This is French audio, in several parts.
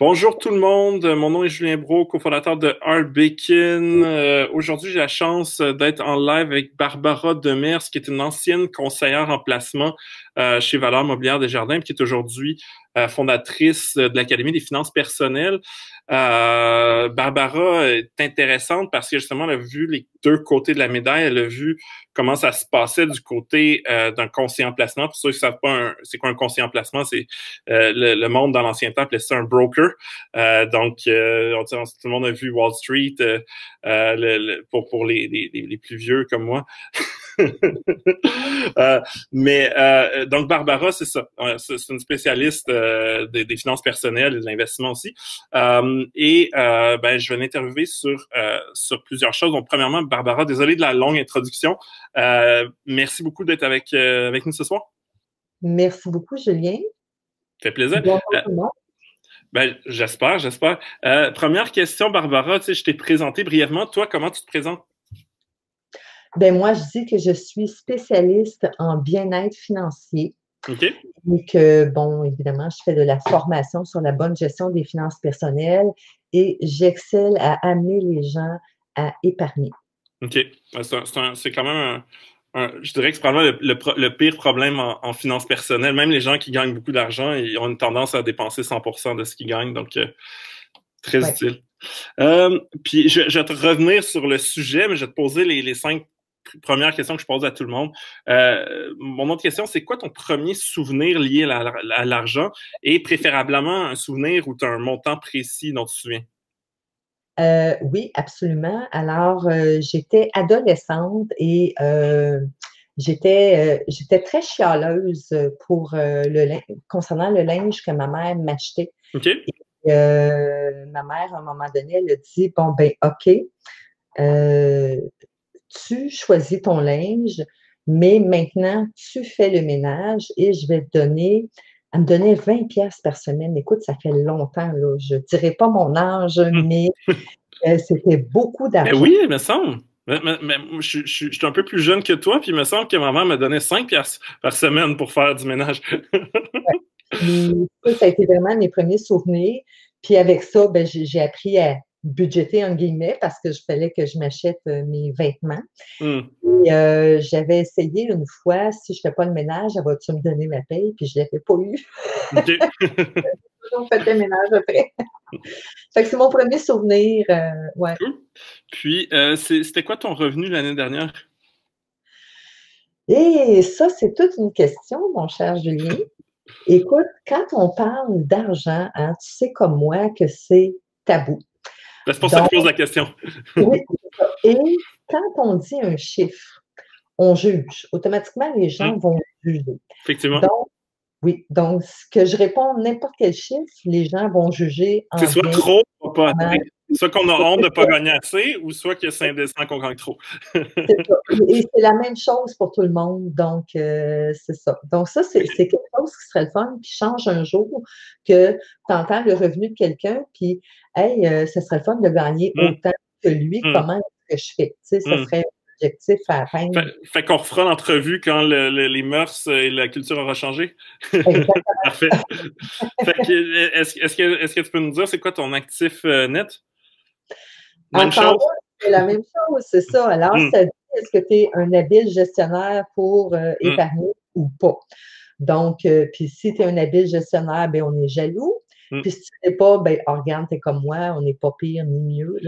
Bonjour tout le monde, mon nom est Julien Bro, cofondateur de Art. Euh, aujourd'hui, j'ai la chance d'être en live avec Barbara Demers, qui est une ancienne conseillère en placement euh, chez Valeur Mobilière des Jardins, qui est aujourd'hui fondatrice de l'Académie des finances personnelles. Euh, Barbara est intéressante parce que justement, elle a vu les deux côtés de la médaille. Elle a vu comment ça se passait du côté euh, d'un en placement. Pour ceux qui ne savent pas c'est quoi un conseiller en placement, c'est euh, le, monde dans l'ancien temps appelait ça un broker. donc, tout le monde a vu Wall Street pour, les, plus vieux comme moi. mais donc Barbara, c'est ça. C'est une spécialiste des, des, finances personnelles et de l'investissement aussi. Euh, et euh, ben, je vais l'interviewer sur, euh, sur plusieurs choses. Donc, premièrement, Barbara, désolé de la longue introduction. merci beaucoup d'être avec, avec nous ce soir. Merci beaucoup, Julien. Ça fait plaisir. Ben, j'espère, j'espère. première question, Barbara, tu sais, je t'ai présenté brièvement. Toi, comment tu te présentes? Ben, moi, je dis que je suis spécialiste en bien-être financier. OK. Et que, bon, évidemment, je fais de la formation sur la bonne gestion des finances personnelles et j'excelle à amener les gens à épargner. OK. C'est quand même un, je dirais que c'est probablement le, pire problème en, finances personnelles. Même les gens qui gagnent beaucoup d'argent, ils ont une tendance à dépenser 100% de ce qu'ils gagnent. Donc, euh, très utile. Euh, puis, je, vais te revenir sur le sujet, mais je vais te poser les, les cinq première question que je pose à tout le monde. Euh, mon autre question, c'est quoi ton premier souvenir lié à l'argent? Et préférablement un souvenir où tu as un montant précis dont tu te souviens? Euh, oui, absolument. Alors, euh, j'étais adolescente et j'étais j'étais très chialeuse pour le concernant le linge que ma mère m'achetait. Ma mère, à un moment donné, elle a dit Bon, ben, OK, tu choisis ton linge, mais maintenant, tu fais le ménage et je vais te donner, elle me donnait 20 pièces par semaine. Écoute, ça fait longtemps, là. Je ne dirais pas mon âge, hum. mais euh, c'était beaucoup d'argent. oui, il me semble. Mais, je, suis un peu plus jeune que toi, puis il me semble que ma mère me donnait 5 pièces par semaine pour faire du ménage. ça, a été vraiment mes premiers souvenirs. Puis avec ça, ben, j'ai appris à, budgéter en guillemets parce que je fallait que je m'achète euh, mes vêtements. Hmm. Et euh, j'avais essayé une fois, si je ne fais pas le ménage, vas-tu me donner ma paye? Puis je ne l'avais pas eu. Okay. On fait le ménage après. fait que c'est mon premier souvenir. Euh, ouais. Puis, c'était quoi ton revenu l'année dernière? Et ça, c'est toute une question, mon cher Julien. Écoute, quand on parle d'argent, hein, tu sais comme moi que c'est tabou. Ben, c'est pour ça que je pose la question. oui. Et quand on dit un chiffre, on juge. Automatiquement, les gens hum. vont juger. Effectivement. Donc, oui. Donc, que je réponds n'importe quel chiffre, les gens vont juger. C'est soit trop ou pas Soit qu'on a honte de ne pas gagner assez, ou soit a c'est indécent qu'on gagne trop. Et c'est la même chose pour tout le monde. Donc, euh, c'est ça. Donc, ça, c'est quelque chose qui serait le fun, qui change un jour, que tu entends le revenu de quelqu'un, puis, hey, euh, ce serait le fun de gagner mm. autant que lui, mm. comment est-ce que je fais? Tu sais, ça mm. serait objectif à atteindre. Fait, qu'on refera l'entrevue quand les mœurs et la culture aura changé. Parfait. est-ce, est que, est que, tu peux nous dire c'est quoi ton actif euh, net? Même chose. C'est la même chose, c'est ça. Alors, hmm. ça dit est-ce que tu es un habile gestionnaire pour euh, hmm. épargner ou pas? Donc, euh, puis si tu es un habile gestionnaire, ben on est jaloux. Hmm. Puis si tu n'es pas, ben oh, regarde, t'es comme moi, on n'est pas pire ni mieux.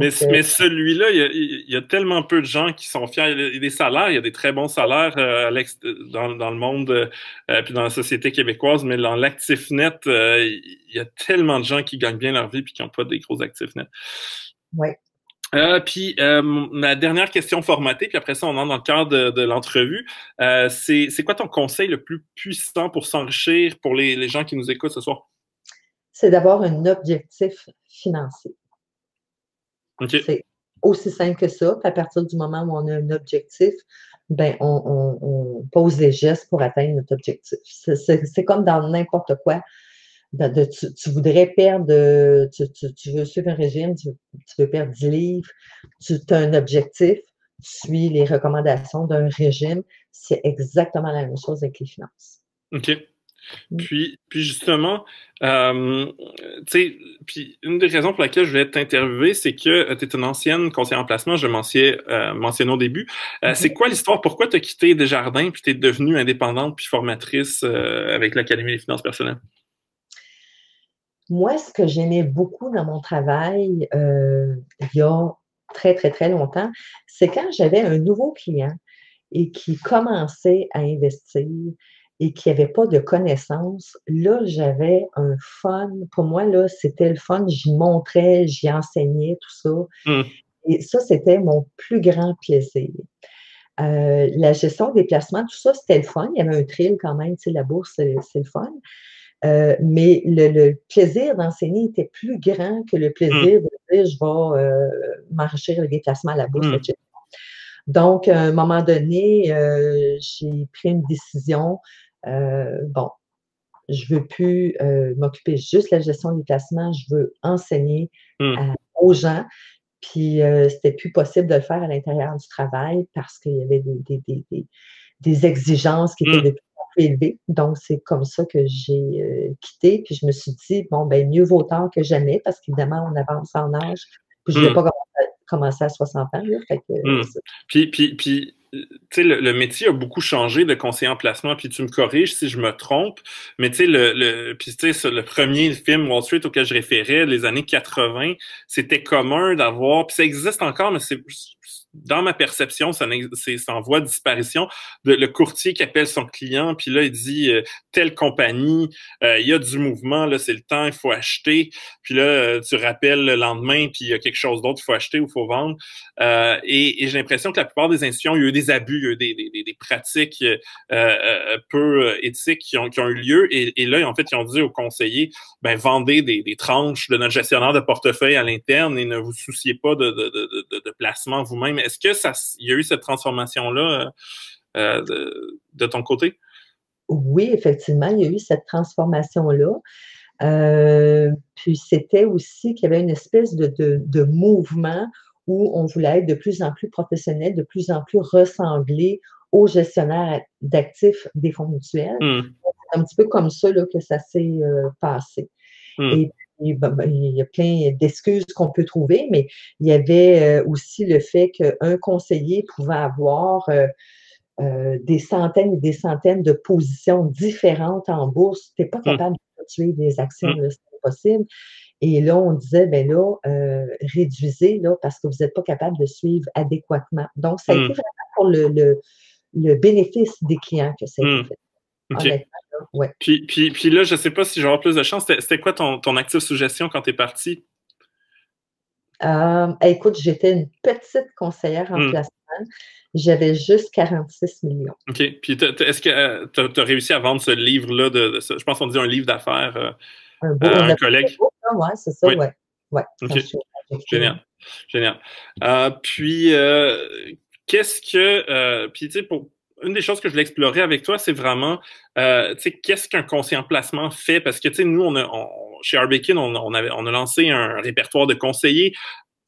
mais, euh, mais celui-là, il y, a, tellement peu de gens qui sont fiers. Il y a des salaires, il y a des très bons salaires dans, dans, le monde puis dans la société québécoise, mais dans l'actif net, il y a tellement de gens qui gagnent bien leur vie puis qui n'ont pas des gros actifs nets. Oui. Euh, puis euh, ma dernière question formatée, puis après ça, on entre dans le cadre de, l'entrevue. Euh, c'est quoi ton conseil le plus puissant pour s'enrichir pour les, gens qui nous écoutent ce soir? C'est d'avoir un objectif financier. C'est aussi simple que ça. à partir du moment où on a un objectif, ben, on pose des gestes pour atteindre notre objectif. C'est comme dans n'importe quoi tu, voudrais perdre, tu, veux suivre un régime, tu, veux perdre 10 livres, tu as un objectif, tu suis les recommandations d'un régime, c'est exactement la même chose avec les finances. OK. Mm. Puis, puis justement, euh, tu sais, puis une des raisons pour laquelle je voulais t'interviewer, c'est que euh, tu es une ancienne conseillère en placement, je mentionnais, euh, au début. Euh, c'est mm-hmm. quoi l'histoire? Pourquoi tu as quitté Desjardins puis tu es devenue indépendante puis formatrice avec l'Académie des finances personnelles? Moi, ce que j'aimais beaucoup dans mon travail il y a très, très, très longtemps, c'est quand j'avais un nouveau client et qui commençait à investir et qui n'avait pas de connaissances, là, j'avais un fun. Pour moi, là, c'était le fun. J'y montrais, j'y enseignais, tout ça. Mmh. Et ça, c'était mon plus grand plaisir. Euh, la gestion des placements, tout ça, c'était le fun. Il y avait un thrill quand même, tu sais, la bourse, c'est le fun. Euh, mais le, plaisir d'enseigner était plus grand que le plaisir mmh. de dire je vais euh, m'enrichir avec des placements à la bourse, mmh. etc. Donc, à un moment donné, euh, j'ai pris une décision. Euh, bon, je veux plus m'occuper juste de la gestion des placements, je veux enseigner mmh. aux gens. Puis, c'était plus possible de le faire à l'intérieur du travail parce qu'il y avait des, exigences qui étaient de élevées. Donc, c'est comme ça que j'ai quitté. Puis, je me suis dit, bon, ben mieux vaut tard que jamais parce qu'évidemment, on avance en âge. Puis, je ne vais pas commencé à 60 ans. Hmm. Puis, puis, puis tu sais, le, métier a beaucoup changé de conseiller en placement, puis tu me corriges si je me trompe, mais tu sais, le, le, puis, le premier film Wall Street auquel je référais, les années 80, c'était commun d'avoir, puis ça existe encore, mais c'est dans ma perception, c'est en voie de disparition. le courtier qui appelle son client, puis là, il dit euh, telle compagnie, euh, il y a du mouvement, là, c'est le temps, il faut acheter. Puis là, euh, tu rappelles le lendemain, puis il y a quelque chose d'autre, il faut acheter ou il faut vendre. et, j'ai l'impression que la plupart des institutions, il y a eu des abus, il y a eu des, des, des pratiques peu éthiques qui ont, qui ont eu lieu. Et, et, là, en fait, ils ont dit aux conseillers, ben, vendez des, des tranches de notre gestionnaire de portefeuille à l'interne et ne vous souciez pas de, de, de, de placement vous-même est-ce que ça, il y a eu cette transformation-là euh, euh, de, ton côté? Oui, effectivement, il y a eu cette transformation-là. Euh, puis c'était aussi qu'il y avait une espèce de, mouvement où on voulait être de plus en plus professionnel, de plus en plus ressemblé aux gestionnaires d'actifs des fonds mutuels. C'est un petit peu comme ça que ça s'est passé. Ben, il y a plein d'excuses qu'on peut trouver, mais il y avait euh, aussi le fait qu'un conseiller pouvait avoir euh, euh, des centaines et des centaines de positions différentes en bourse. Tu n'es pas mmh. capable de tuer des actions, mmh. c'est impossible. Et là, on disait, ben là, réduisez, là, parce que vous n'êtes pas capable de suivre adéquatement. Donc, ça a été mmh. vraiment pour le, bénéfice des clients que ça a été fait. Puis, puis, puis là, je ne sais pas si j'aurai plus de chance. C'était quoi ton, ton actif sous gestion quand tu es parti? Euh, écoute, j'étais une petite conseillère en hmm. placement. J'avais juste 46 millions. OK. Puis est-ce que tu as, réussi à vendre ce livre-là? De, je pense qu'on dit un livre d'affaires euh, un, beau, un collègue. Oui, c'est ça, oui. Ouais. Génial. Génial. Euh, puis, qu'est-ce que. puis, tu sais, pour, une des choses que je voulais explorer avec toi, c'est vraiment, euh, tu sais, qu'est-ce qu'un conseiller en placement fait? Parce que, tu sais, nous, on a, chez Arbekin, on, on, a lancé un répertoire de conseillers.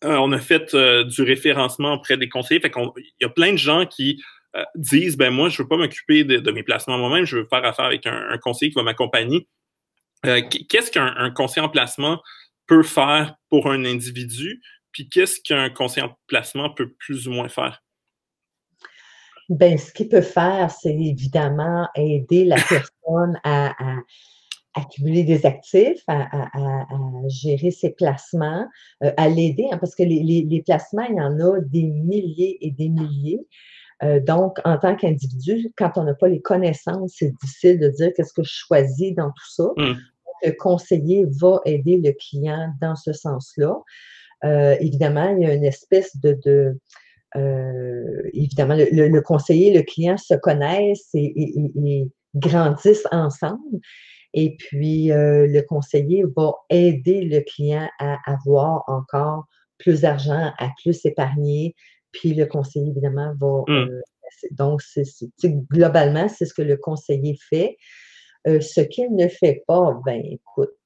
Euh, on a fait euh, du référencement auprès des conseillers. Il y a plein de gens qui disent, ben moi, je veux pas m'occuper de, mes placements moi-même, je veux faire affaire avec un, conseiller qui va m'accompagner. qu'est-ce qu'un conseiller en placement peut faire pour un individu? Puis qu'est-ce qu'un conseiller en placement peut plus ou moins faire? Ben, ce qu'il peut faire, c'est évidemment aider la personne à, accumuler des actifs, à, gérer ses placements, euh, à l'aider, hein, parce que les, placements, il y en a des milliers et des milliers. Euh, donc, en tant qu'individu, quand on n'a pas les connaissances, c'est difficile de dire qu'est-ce que je choisis dans tout ça. Mmh. le conseiller va aider le client dans ce sens-là. Euh, évidemment, il y a une espèce de euh, évidemment, le, conseiller et le client se connaissent et, grandissent ensemble. Et puis, euh, le conseiller va aider le client à avoir encore plus d'argent, à plus épargner. Puis, le conseiller, évidemment, va... Mmh. Euh, donc, c'est, globalement, c'est ce que le conseiller fait. ce qu'il ne fait pas, ben écoute,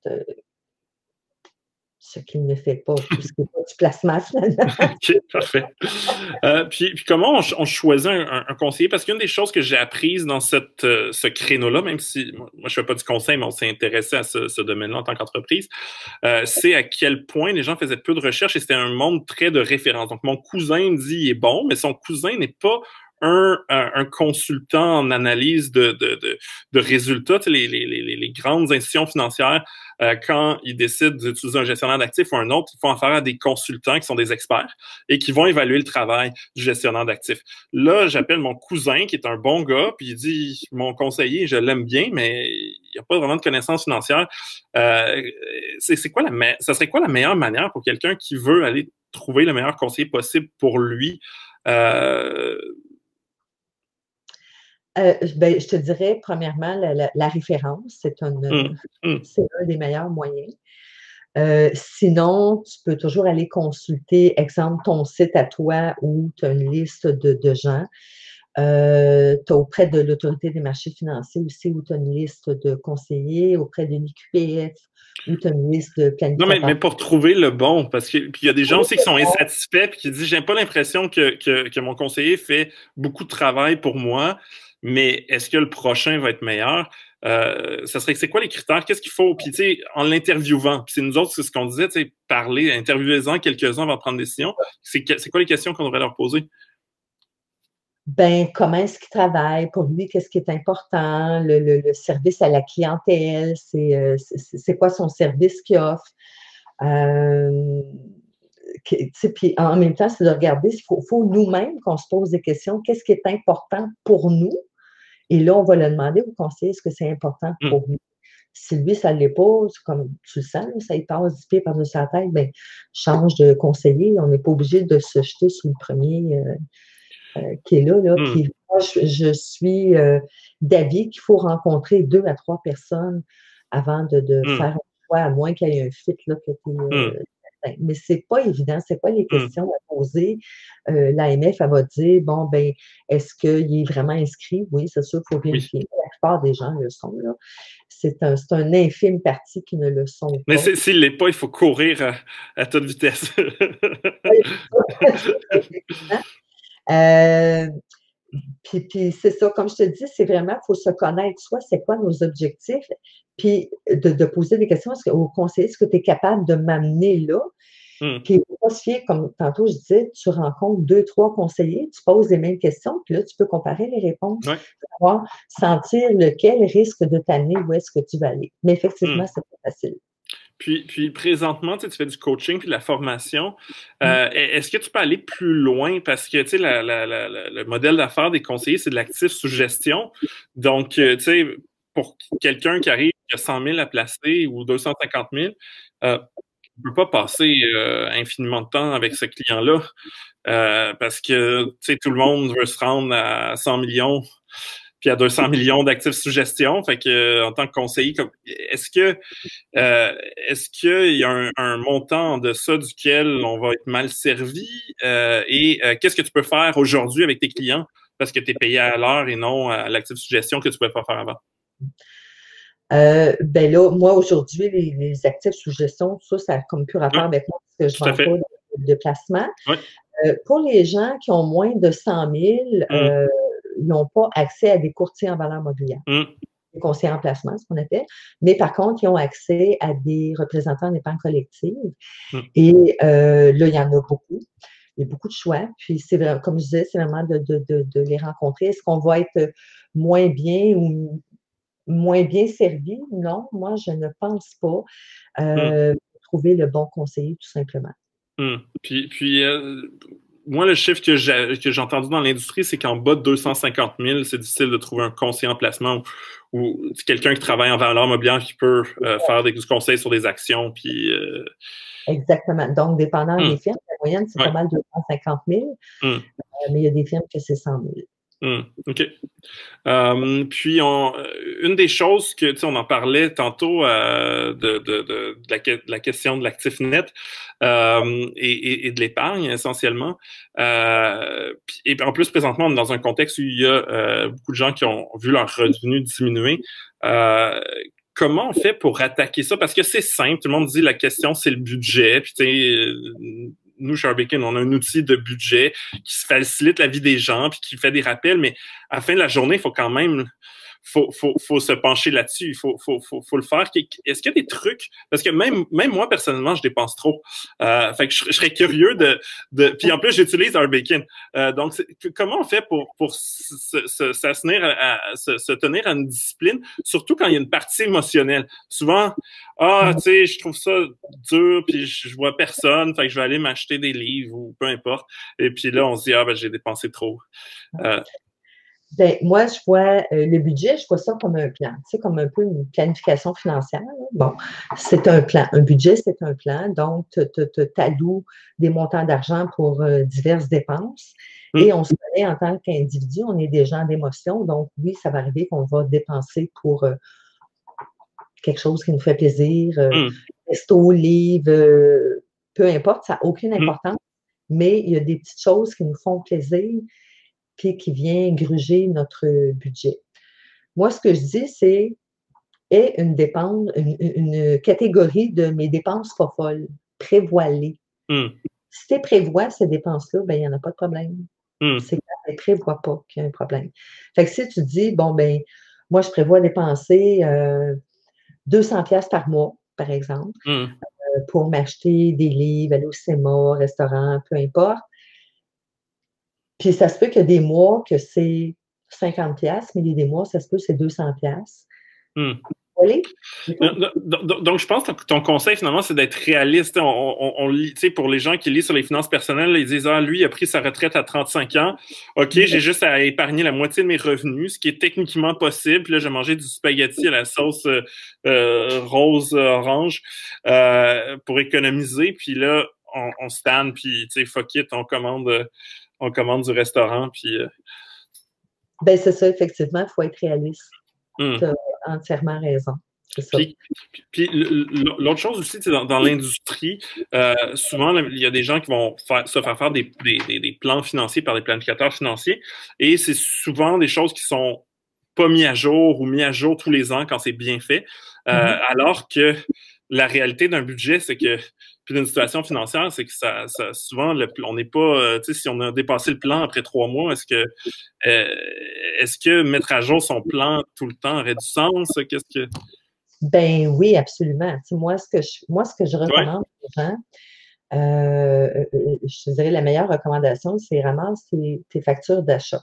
ce qu'il ne fait pas, puisque pas du placement finalement. OK, parfait. Euh, puis, comment on, choisit un, conseiller? Parce qu'une des choses que j'ai apprises dans euh, ce créneau-là, même si moi je ne fais pas du conseil, mais on s'est intéressé à ce, domaine-là en tant qu'entreprise, euh, c'est à quel point les gens faisaient peu de recherches et c'était un monde très de référence. Donc mon cousin me dit il est bon, mais son cousin n'est pas un, un, consultant en analyse de, de, de, de résultats. les, les, les, les, grandes institutions financières, euh, quand ils décident d'utiliser un gestionnaire d'actifs ou un autre, ils font affaire à des consultants qui sont des experts et qui vont évaluer le travail du gestionnaire d'actifs. Là, j'appelle mon cousin qui est un bon gars, puis il dit mon conseiller, je l'aime bien, mais il n'y a pas vraiment de connaissances financières. Euh, c'est quoi la ça serait quoi la meilleure manière pour quelqu'un qui veut aller trouver le meilleur conseiller possible pour lui? Euh, euh, ben, je te dirais, premièrement, la, référence, c'est un, mmh, mmh. un des meilleurs moyens. Euh, sinon, tu peux toujours aller consulter, exemple, ton site à toi où tu as une liste de, gens. Euh, tu as auprès de l'autorité des marchés financiers aussi où tu as une liste de conseillers, auprès de l'IQPF où tu as une liste de Non, mais, mais, pour trouver le bon, parce que il y a des gens aussi qui sont insatisfaits et qui disent J'ai pas l'impression que, que, que, mon conseiller fait beaucoup de travail pour moi mais est-ce que le prochain va être meilleur? Euh, ça serait c'est quoi les critères? Qu'est-ce qu'il faut? Puis, tu sais, en l'interviewant, puis c'est nous autres, c'est ce qu'on disait, tu sais, parler, interviewer-en quelques-uns avant de prendre des décision. C'est quoi les questions qu'on devrait leur poser? Ben, comment est-ce qu'il travaille? Pour lui, qu'est-ce qui est important? Le, service à la clientèle, euh, c'est quoi son service qu'il offre? Euh, puis en même temps, c'est de regarder, il faut nous-mêmes qu'on se pose des questions. Qu'est-ce qui est important pour nous? Et là, on va le demander au conseiller, est-ce que c'est important mmh. pour lui? Si lui, ça pas, comme tu le sens, ça y passe 10 pieds par-dessus sa tête, bien, change de conseiller. On n'est pas obligé de se jeter sur le premier euh, euh, qui est là. là. Puis, moi, je, suis euh, d'avis qu'il faut rencontrer deux à trois personnes avant de, mmh. faire un choix, à moins qu'il y ait un fit là, que tu ben, mais c'est pas évident, c'est pas les mmh. questions à poser. Euh, L'AMF, elle va dire, bon, ben, est-ce qu'il est vraiment inscrit? Oui, c'est sûr, il faut vérifier. La plupart des gens le sont, là. C'est un, un, infime parti qui ne le sont pas. Mais s'il ne l'est pas, il faut courir à, toute vitesse. euh, puis, puis c'est ça, comme je te dis, c'est vraiment, il faut se connaître soi, c'est quoi nos objectifs, puis de, poser des questions au conseiller, est-ce que tu es capable de m'amener là? Mmh. Puis, pas se fier, comme tantôt je disais, tu rencontres deux, trois conseillers, tu poses les mêmes questions, puis là, tu peux comparer les réponses, ouais. sentir lequel risque de t'amener où est-ce que tu vas aller. Mais effectivement, mmh. c'est pas facile. Puis, puis présentement, tu, fais du coaching puis de la formation. Euh, mm. Est-ce que tu peux aller plus loin? Parce que tu sais, le modèle d'affaires des conseillers, c'est de l'actif sous gestion. Donc, euh, tu sais, pour quelqu'un qui arrive, qui a 100 000 à placer ou 250 000, euh, ne peut pas passer euh, infiniment de temps avec ce client-là. parce que tout le monde veut se rendre à 100 millions puis à 200 millions d'actifs sous gestion. Euh, en tant que conseiller, est-ce que euh, est-ce qu'il y a un, montant de ça duquel on va être mal servi euh, et qu'est-ce que tu peux faire aujourd'hui avec tes clients parce que tu es payé à l'heure et non à l'actif sous gestion que tu ne pouvais pas faire avant? Ben là, moi aujourd'hui, les, actifs sous gestion, ça, ça a comme plus rapport avec moi parce que je vends pas de, placement. pour les gens qui ont moins de 100 000, n'ont pas accès à des courtiers en valeur mobilière. Mm. Des conseillers en placement, ce qu'on appelle. Mais par contre, ils ont accès à des représentants d'épargne collective. Mm. Et euh, là, il y en a beaucoup. Il y a beaucoup de choix. Puis, c'est comme je disais, c'est vraiment de, les rencontrer. Est-ce qu'on va être moins bien ou moins bien servi? Non, moi, je ne pense pas. Euh, mm. Trouver le bon conseiller, tout simplement. Puis, puis euh, moi, le chiffre que j'ai, entendu dans l'industrie, c'est qu'en bas de 250 000, c'est difficile de trouver un conseiller en placement ou, quelqu'un qui travaille en valeur mobilière qui peut euh, faire des conseils sur des actions. Puis, euh, Exactement. Donc, dépendant des hmm. firmes, la moyenne, c'est pas mal 250 000, hmm. euh, mais il y a des firmes que c'est 100 000. Hmm, OK. Euh, puis, on, une des choses que, tu sais, on en parlait tantôt euh, de, de, de, la, de, la, question de l'actif net euh, et, et, de l'épargne, essentiellement. Euh, et en plus, présentement, on est dans un contexte où il y a euh, beaucoup de gens qui ont vu leurs revenus diminuer comment on fait pour attaquer ça? Parce que c'est simple, tout le monde dit la question, c'est le budget. Puis, nous, chez on a un outil de budget qui facilite la vie des gens puis qui fait des rappels, mais à fin de la journée, il faut quand même faut, faut, faut se pencher là-dessus. Il faut, faut, faut, faut, le faire. Est-ce qu'il y a des trucs? Parce que même, même moi, personnellement, je dépense trop. Euh, fait que je, serais curieux de, de. Puis en plus, j'utilise un bacon. Euh, donc, comment on fait pour, pour se, se, se, tenir à, se, tenir à une discipline, surtout quand il y a une partie émotionnelle? Souvent, ah, tu sais, je trouve ça dur, puis je, vois personne, fait que je vais aller m'acheter des livres ou peu importe. Et puis là, on se dit, ah, ben, j'ai dépensé trop. Euh, ben, moi, je vois euh, le budget, je vois ça comme un plan, tu sais, comme un peu une planification financière. Bon, c'est un plan. Un budget, c'est un plan. Donc, tu alloues des montants d'argent pour euh, diverses dépenses. Mmh. Et on se connaît en tant qu'individu, on est des gens d'émotion. Donc, oui, ça va arriver qu'on va dépenser pour euh, quelque chose qui nous fait plaisir, mmh. resto, livre, peu importe, ça n'a aucune mmh. importance. Mais il y a des petites choses qui nous font plaisir qui vient gruger notre budget. Moi, ce que je dis, c'est est une dépense, une, catégorie de mes dépenses pas folles, prévois-les. Hmm. Si tu prévois ces dépenses-là, ben, il n'y en a pas de problème. Hmm. C'est que tu prévois pas qu'il y a un problème. Fait que si tu dis, bon, ben, moi, je prévois dépenser 200 euh, pièces par mois, par exemple, hmm. euh, pour m'acheter des livres, aller au cinéma, restaurant, peu importe. Puis ça se peut qu'il y a des mois que c'est 50 pièces, mais il y a des mois, ça se peut que c'est 200 pièces. Hmm. Donc, je pense que ton conseil, finalement, c'est d'être réaliste. On, on, lit, pour les gens qui lisent sur les finances personnelles, ils disent Ah, lui, il a pris sa retraite à 35 ans. OK, j'ai juste à épargner la moitié de mes revenus, ce qui est techniquement possible. Puis là, j'ai mangé du spaghetti à la sauce euh, euh, rose-orange euh, pour économiser. Puis là, on, on stand, puis tu sais, fuck it, on commande on commande du restaurant, puis... Euh, ben, c'est ça, effectivement, il faut être réaliste. Hmm. Tu as entièrement raison. Puis, puis l'autre chose aussi, dans, dans l'industrie, euh, souvent, il y a des gens qui vont faire, se faire faire des, des, plans financiers par des planificateurs financiers, et c'est souvent des choses qui sont pas mis à jour ou mis à jour tous les ans quand c'est bien fait, euh, mm-hmm. alors que la réalité d'un budget, c'est que puis d'une situation financière, c'est que ça, souvent on n'est pas, euh, tu sais, si on a dépassé le plan après trois mois, est-ce que euh, est-ce que mettre à jour son plan tout le temps aurait du sens? Qu'est-ce que? Ben oui, absolument. moi ce que je, moi ce que je recommande aux gens, euh, je dirais la meilleure recommandation, c'est vraiment tes factures d'achat.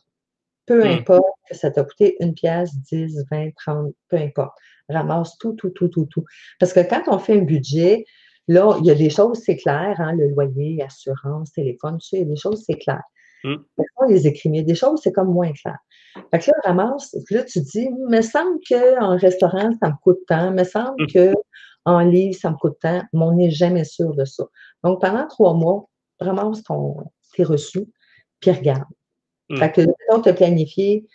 Peu hmm. importe que ça t'a coûté une pièce, 10, 20, 30, peu importe. Ramasse tout, tout, tout, tout, tout. Parce que quand on fait un budget, Là, il y a des choses, c'est clair, hein, le loyer, assurance, téléphone, tu sais, il y a des choses, c'est clair. Mmh. On les écrit, mais il y a des choses, c'est comme moins clair. Fait que là, ramasse, là, tu dis, il me semble qu'en restaurant, ça me coûte tant, il me semble mmh. qu'en livre, ça me coûte tant, mais on n'est jamais sûr de ça. Donc, pendant trois mois, ramasse ton, tes reçus, puis regarde. Mmh. Fait que, on te planifié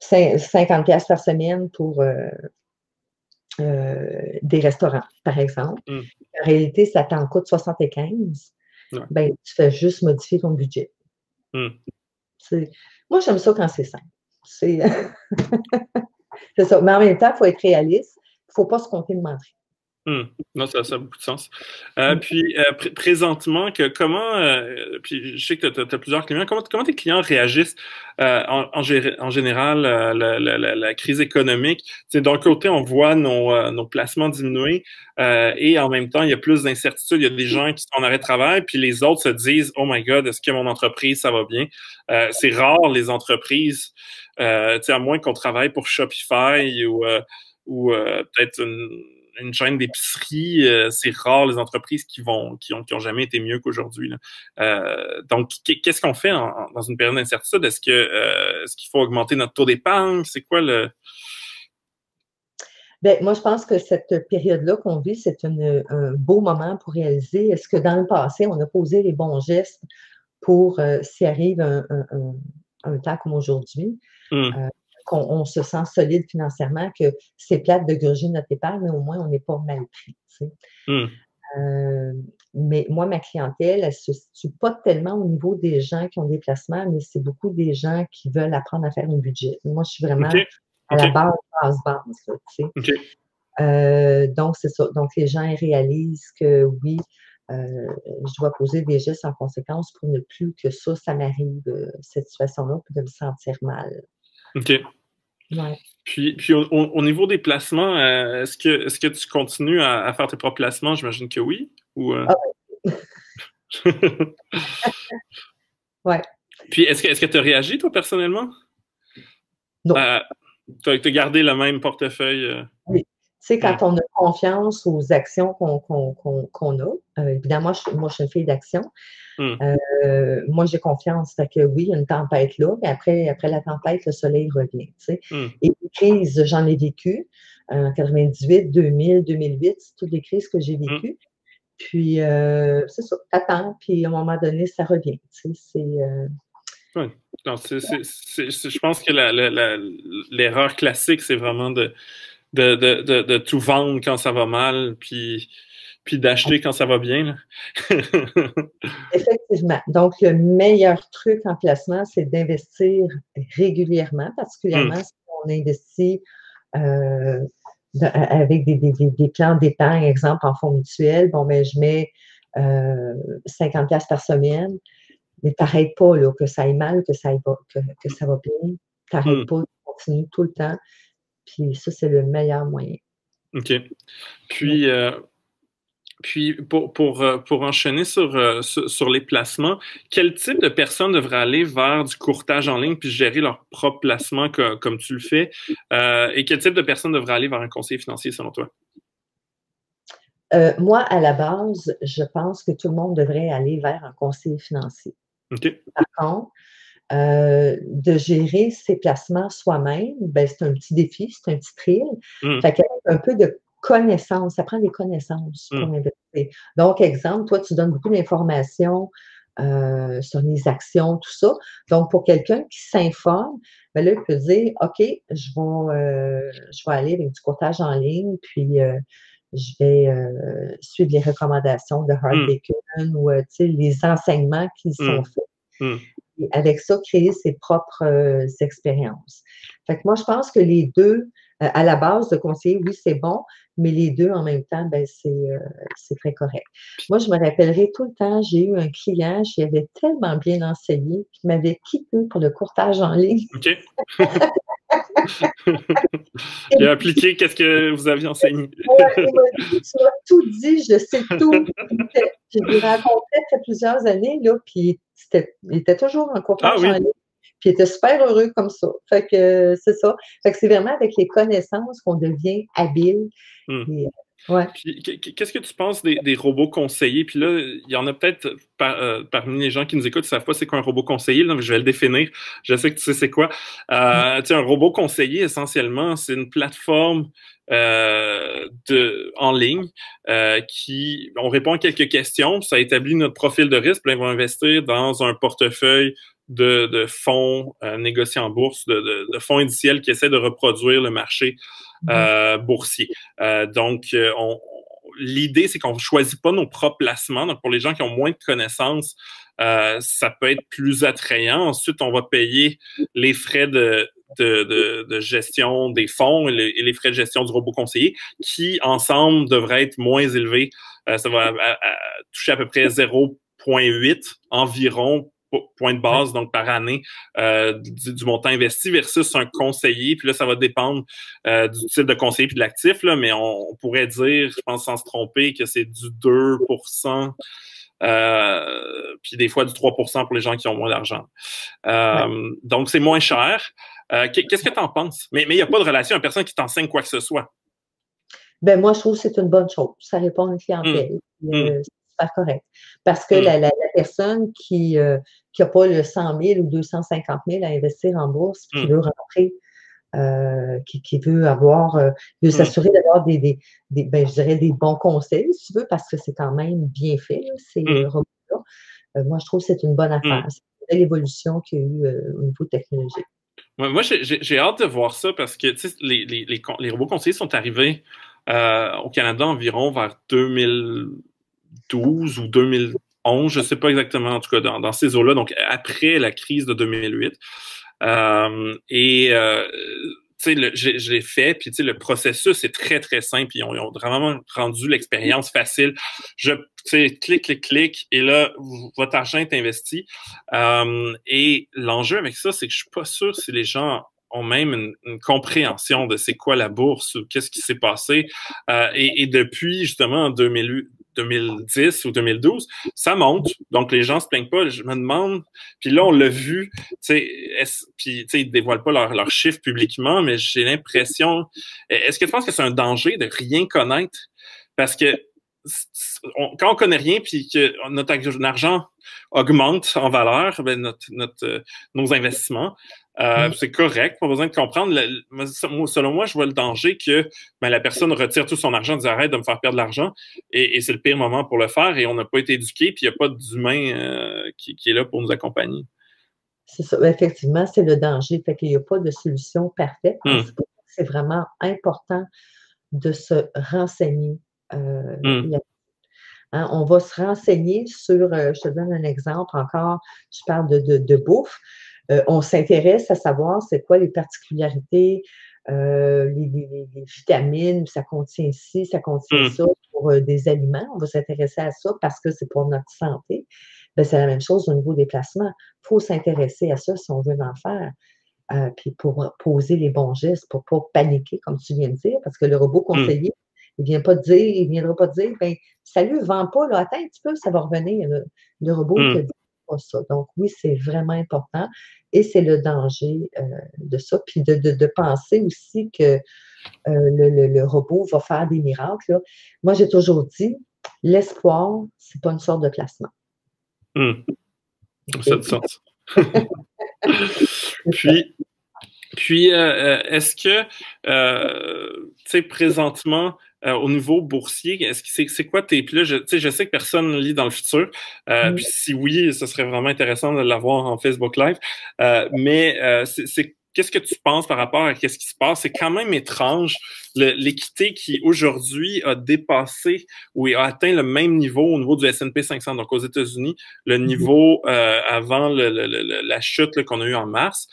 50 pièces par semaine pour euh, euh, des restaurants, par exemple. Mm. En réalité, ça t'en coûte 75. Ben, tu fais juste modifier ton budget. Mm. Moi, j'aime ça quand c'est simple. C'est ça. Mais en même temps, il faut être réaliste. Il ne faut pas se compter de mentir. Hmm. Non, ça, ça, a beaucoup de sens. Euh, hmm. puis, euh, présentement, que, comment, euh, puis je sais que tu as, plusieurs clients, comment, comment tes clients réagissent en, en, général la, la, la, crise économique? D'un côté, on voit nos, nos placements diminuer et en même temps, il y a plus d'incertitudes. Il y a des gens qui sont en arrêt de travail, puis les autres se disent, oh my God, est-ce que mon entreprise, ça va bien? C'est rare, les entreprises, à moins qu'on travaille pour Shopify ou, ou peut-être une une chaîne d'épicerie, euh, c'est rare les entreprises qui vont qui ont, qui ont jamais été mieux qu'aujourd'hui. Euh, donc, qu'est-ce qu'on fait dans une période d'incertitude? Est-ce que euh, est-ce qu'il faut augmenter notre taux d'épargne? C'est quoi le Bien, moi, je pense que cette période-là qu'on vit, c'est un beau moment pour réaliser est-ce que dans le passé, on a posé les bons gestes pour s'y arrive un, un, temps comme aujourd'hui? Hum qu'on se sent solide financièrement, que c'est plate de gruger notre épargne, mais au moins on n'est pas mal pris. Hmm. Euh, mais moi, ma clientèle, elle ne se situe pas tellement au niveau des gens qui ont des placements, mais c'est beaucoup des gens qui veulent apprendre à faire un budget. Moi, je suis vraiment à la base, base, base. donc, c'est ça. Donc, les gens réalisent que oui, je dois poser des gestes en conséquence pour ne plus que ça, ça m'arrive, cette situation-là, puis de me sentir mal. OK. Puis, puis au, niveau des placements, euh, est-ce que, est que tu continues à, faire tes propres placements? J'imagine que oui. Ou, euh? ah ouais. Puis est-ce que tu as réagi, toi, personnellement? Non. Euh, tu as, gardé le même portefeuille? Oui. Tu sais, quand on a confiance aux actions qu'on a, évidemment, moi, je suis une fille d'action. Hmm. Euh, moi, j'ai confiance. Fait que oui, il y a une tempête là, mais après, après la tempête, le soleil revient. Hmm. Et les crises, j'en ai vécu. En 98, 2000, 2008, c'est toutes les crises que j'ai hmm. vécues. Puis, euh, c'est ça, t'attends, puis à un moment donné, ça revient. c'est. Euh, je pense que l'erreur classique, c'est vraiment de de, de, de, tout vendre quand ça va mal, puis puis d'acheter quand ça va bien. Effectivement. Donc, le meilleur truc en placement, c'est d'investir régulièrement, particulièrement hmm. si on investit euh, avec des, des, des plans d'épargne, exemple en fonds mutuels. Bon, ben, je mets euh, 50 par semaine, mais t'arrêtes pas là, que ça aille mal, que ça, aille que, que ça va bien. T'arrêtes hmm. pas, tu continues tout le temps. Puis ça, c'est le meilleur moyen. OK. Puis, euh, puis, pour, pour, euh, pour enchaîner euh, sur, sur, les placements, quel type de personnes devraient aller vers du courtage en ligne puis gérer leur propre placement comme tu le fais? Euh, et quel type de personnes devraient aller vers un conseiller financier selon toi? moi, à la base, je pense que tout le monde devrait aller vers un conseiller financier. Par contre, de gérer ses placements soi-même, ben, c'est un petit défi, c'est un petit thrill. Mmh. Fait un peu de connaissances, ça prend des connaissances pour mmh. investir. Donc, exemple, toi, tu donnes beaucoup d'informations euh, sur les actions, tout ça. Donc, pour quelqu'un qui s'informe, ben là, il peut dire, OK, je vais, euh, je vais aller avec du courtage en ligne, puis euh, je vais suivre les recommandations de Hard mmh. ou les enseignements qui sont mmh. faits. Et avec ça, créer ses propres expériences. Fait que moi, je pense que les deux, à la base de conseiller, oui, c'est bon, mais les deux en même temps, ben, euh, c'est, très correct. Moi, je me rappellerai tout le temps, j'ai eu un client, j'y avais tellement bien enseigné qu'il m'avait quitté pour le courtage en ligne. il a appliqué qu'est-ce que vous aviez enseigné. m'a dit, tu as tout dit, je sais tout. Je l'ai rencontré il plusieurs années, là, puis il était toujours en courtage ah en ligne. Puis il était super heureux comme ça. Fait que c'est ça. Fait que c'est vraiment avec les connaissances qu'on devient habile. Hmm. Euh, qu'est-ce que tu penses des, robots conseillers? Puis là, il y en a peut-être euh, parmi les gens qui nous écoutent qui ne savent pas c'est quoi un robot conseiller. Donc, je vais le définir. Je sais que tu sais c'est quoi. Euh, hmm. Un robot conseiller, essentiellement, c'est une plateforme de, en ligne qui, on répond à quelques questions, ça établit notre profil de risque, puis on va investir dans un portefeuille de, de fonds euh, négociés en bourse, de, de, fonds indiciels qui essaient de reproduire le marché. Euh, boursier. Euh, donc, euh, on, l'idée, c'est qu'on ne choisit pas nos propres placements. Donc, pour les gens qui ont moins de connaissances, euh, ça peut être plus attrayant. Ensuite, on va payer les frais de, de, de, gestion des fonds et les, frais de gestion du robot conseiller, qui ensemble devraient être moins élevés. ça va toucher à peu près 0,8 environ point de base, donc par année, euh, du, montant investi versus un conseiller. Puis là, ça va dépendre euh, du type de conseiller puis de l'actif, là, mais on, pourrait dire, je pense sans se tromper, que c'est du 2% euh, puis des fois du 3% pour les gens qui ont moins d'argent. Euh, donc, c'est moins cher. Qu'est-ce que tu en penses? Mais il n'y a pas de relation à personne qui t'enseigne quoi que ce soit. Ben moi, je trouve que c'est une bonne chose. Ça répond à une clientèle. Mmh pas correct. Parce que la, la, personne qui n'a euh, pas le 100 000 ou 250 000 à investir en bourse, qui mmh. veut rentrer, euh, qui, qui, veut avoir, euh, veut mmh. s'assurer d'avoir des, des, des, ben, je dirais des bons conseils, si tu veux, parce que c'est quand même bien fait, ces robots-là. moi, je trouve que c'est une bonne affaire. C'est une belle évolution qu'il y a eu au niveau technologique. moi, j'ai hâte de voir ça parce que les, les, les, les robots conseillers sont arrivés au Canada environ vers 2000, 2012 ou 2011, je ne sais pas exactement, en tout cas dans, ces eaux-là, donc après la crise de 2008. Euh, et euh, tu sais, je l'ai fait, puis le processus est très, très simple. Ils ont, ils ont vraiment rendu l'expérience facile. Je, clic, clic, clic, et là, votre argent est investi. Euh, et l'enjeu avec ça, c'est que je suis pas sûr si les gens ont même une, compréhension de c'est quoi la bourse ou qu'est-ce qui s'est passé. Euh, et, et, depuis, justement, en 2008, 2010 ou 2012, ça monte. Donc, les gens se plaignent pas. Je me demande, puis là, on l'a vu, sais, puis, ils dévoilent pas leurs leur chiffres publiquement, mais j'ai l'impression, est-ce que tu penses que c'est un danger de rien connaître? Parce que quand on connaît rien puis que notre argent augmente en valeur, ben notre, notre, euh, nos investissements, euh, c'est correct, pas besoin de comprendre. selon moi, je vois le danger que ben, la personne retire tout son argent, dit arrête de me faire perdre de l'argent, et, c'est le pire moment pour le faire, et on n'a pas été éduqué, puis il n'y a pas d'humain euh, qui, est là pour nous accompagner. C'est ça, effectivement, c'est le danger, fait qu'il n'y a pas de solution parfaite. Hmm. C'est vraiment important de se renseigner. Euh, hmm. hein, on va se renseigner sur, je te donne un exemple encore, je parle de, de bouffe. Euh, on s'intéresse à savoir c'est quoi les particularités, euh, les, vitamines, ça contient ci, ça contient mmh. ça pour euh, des aliments. On va s'intéresser à ça parce que c'est pour notre santé. Ben, c'est la même chose au niveau des placements. Il faut s'intéresser à ça si on veut en faire. puis pour poser les bons gestes, pour ne pas paniquer, comme tu viens de dire, parce que le robot mmh. Il ne vient pas dire, il viendra pas dire, ben, salut, vends pas, là, attends un petit peu, ça va revenir. Le, robot mmh. te dit pas ça. Donc, oui, c'est vraiment important. Et c'est le danger euh, de ça. Puis de, penser aussi que euh, le, robot va faire des miracles. Moi, j'ai toujours dit, l'espoir, c'est pas une sorte de placement. Mmh. Ça a du sens. puis, puis euh, est-ce que, tu sais, présentement, euh, au niveau boursier, est-ce que c'est, c'est quoi tes là, je, je sais que personne lit dans le futur. Euh, Puis si oui, ce serait vraiment intéressant de l'avoir en Facebook Live. Euh, mais euh, c'est, qu'est-ce que tu penses par rapport à ce qui se passe? C'est quand même étrange l'équité qui aujourd'hui a dépassé ou a atteint le même niveau au niveau du S&P 500. Donc aux États-Unis, le mm-hmm. niveau euh, avant le, la chute qu'on a eue en mars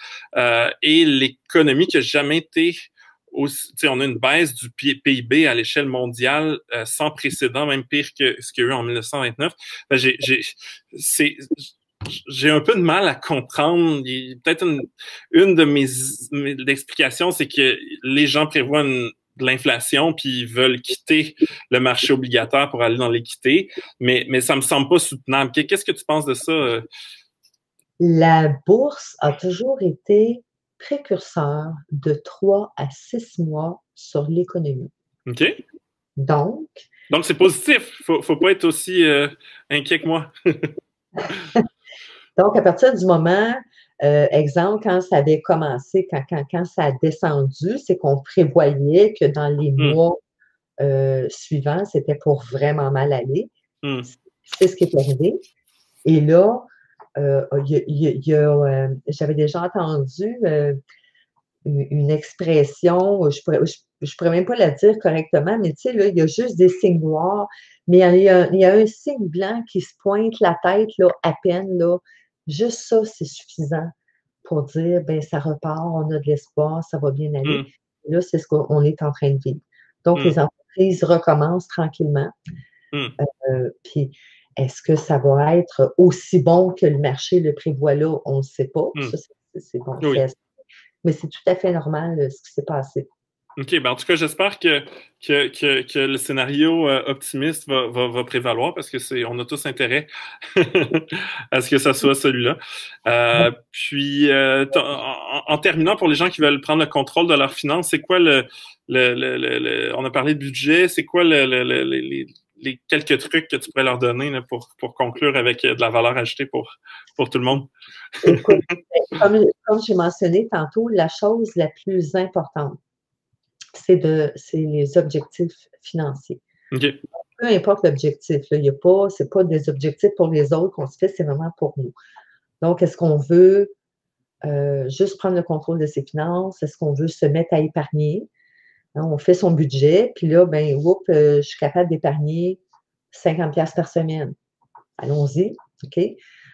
et l'économie qui a jamais été on a une baisse du PIB à l'échelle mondiale euh, sans précédent, même pire que ce qu'il y a eu en 1929. Ben, j'ai, un peu de mal à comprendre. Peut-être une, de mes, explications, c'est que les gens prévoient de l'inflation puis ils veulent quitter le marché obligataire pour aller dans l'équité, mais, mais ça me semble pas soutenable. Qu'est-ce que tu penses de ça? Euh? La bourse a toujours été précurseur de trois à six mois sur l'économie. OK. Donc. Donc, c'est positif. Il ne faut, pas être aussi euh, inquiet que moi. Donc, à partir du moment, euh, exemple, quand ça avait commencé, quand, quand, ça a descendu, c'est qu'on prévoyait que dans les hmm. mois euh, suivants, c'était pour vraiment mal aller. Hmm. C'est ce qui est arrivé. Et là, euh, j'avais déjà entendu euh, une, expression, je pourrais, je, pourrais même pas la dire correctement, mais tu sais, là, il y a juste des signes noirs, mais il y a, il y a un signe blanc qui se pointe la tête, là, à peine, là. Juste ça, c'est suffisant pour dire, ben ça repart, on a de l'espoir, ça va bien aller. Mmh. Là, c'est ce qu'on est en train de vivre. Donc, mmh. les entreprises recommencent tranquillement. Mmh. Euh, puis, est-ce que ça va être aussi bon que le marché le prévoit là? On ne sait pas. Hmm. Ça, c'est bon. Mais c'est tout à fait normal euh, ce qui s'est passé. OK, ben en tout cas, j'espère que, que, que, le scénario euh, optimiste va, va, prévaloir parce que c'est on a tous intérêt à ce que ça soit celui-là. Euh, puis en, terminant, pour les gens qui veulent prendre le contrôle de leurs finances, c'est quoi le, le, le, on a parlé de budget, c'est quoi le, les, les quelques trucs que tu pourrais leur donner pour, pour conclure avec euh, de la valeur ajoutée pour, pour tout le monde? comme, comme j'ai mentionné tantôt, la chose la plus importante, c'est de les objectifs financiers. Peu importe l'objectif, n'y a pas, pas des objectifs pour les autres qu'on se fait, c'est vraiment pour nous. Donc, est-ce qu'on veut euh, juste prendre le contrôle de ses finances? Est-ce qu'on veut se mettre à épargner? Hein, on fait son budget, puis là, ben, euh, je suis capable d'épargner 50$ par semaine. Allons-y, OK?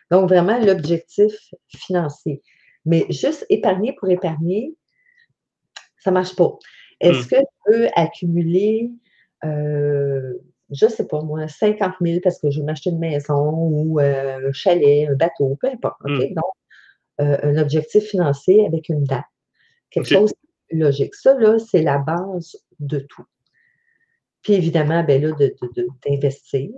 Donc, vraiment, l'objectif financier. Mais juste épargner pour épargner, Ça ne marche pas. Est-ce hmm. que tu peux accumuler, euh, je ne sais pas moi, 50 000 parce que je veux m'acheter une maison ou euh, un chalet, un bateau, peu importe. Hmm. Donc, un objectif financier avec une date. Quelque chose logique. Ça, là, c'est la base de tout. Puis évidemment, ben là, d'investir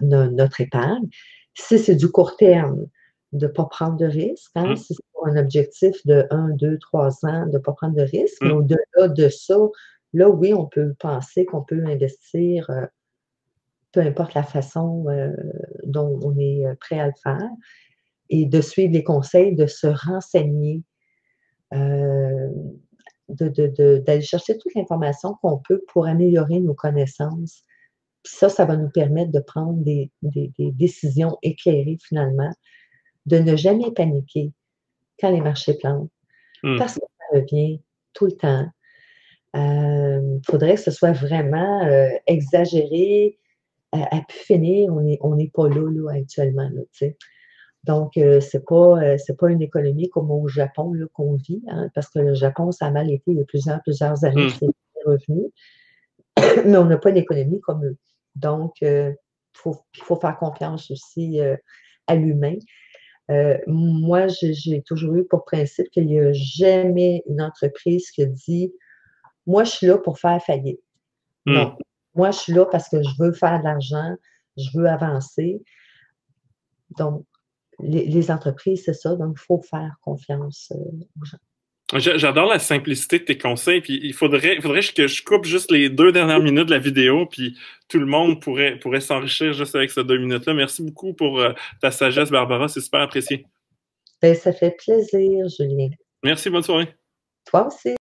notre épargne. Si c'est du court terme, de ne pas prendre de risques. Hein? Mmh. Si c'est un objectif de 1, 2, 3 ans, de ne pas prendre de risques. Mais mmh. au-delà de ça, là, oui, on peut penser qu'on peut investir, euh, peu importe la façon euh, dont on est euh, prêt à le faire, et de suivre les conseils, de se renseigner, d'aller chercher toute l'information qu'on peut pour améliorer nos connaissances. Puis ça, ça va nous permettre de prendre des décisions éclairées finalement de ne jamais paniquer quand les marchés plantent, hmm. parce que ça revient tout le temps. Il euh, faudrait que ce soit vraiment euh, exagéré à, pu finir. On n'est on pas là, actuellement. Donc, euh, ce n'est pas, pas une économie comme au Japon qu'on vit, hein, parce que le Japon, ça a mal été il y a plusieurs, plusieurs années, hmm. c'est revenu. Mais on n'a pas une économie comme eux. Donc, il faut, faut, faire confiance aussi à l'humain. Euh, moi, j'ai toujours eu pour principe qu'il n'y a jamais une entreprise qui dit Moi, je suis là pour faire faillite. Hmm. Non. Moi, je suis là parce que je veux faire de l'argent, je veux avancer. Donc, les, entreprises, c'est ça. Donc, il faut faire confiance euh, aux gens. J'adore la simplicité de tes conseils, puis il faudrait, il faudrait que je coupe juste les deux dernières minutes de la vidéo, puis tout le monde pourrait, pourrait s'enrichir juste avec ces deux minutes-là. Merci beaucoup pour euh, ta sagesse, Barbara, c'est super apprécié. Ben, ça fait plaisir, Julien. Merci, bonne soirée. Toi aussi.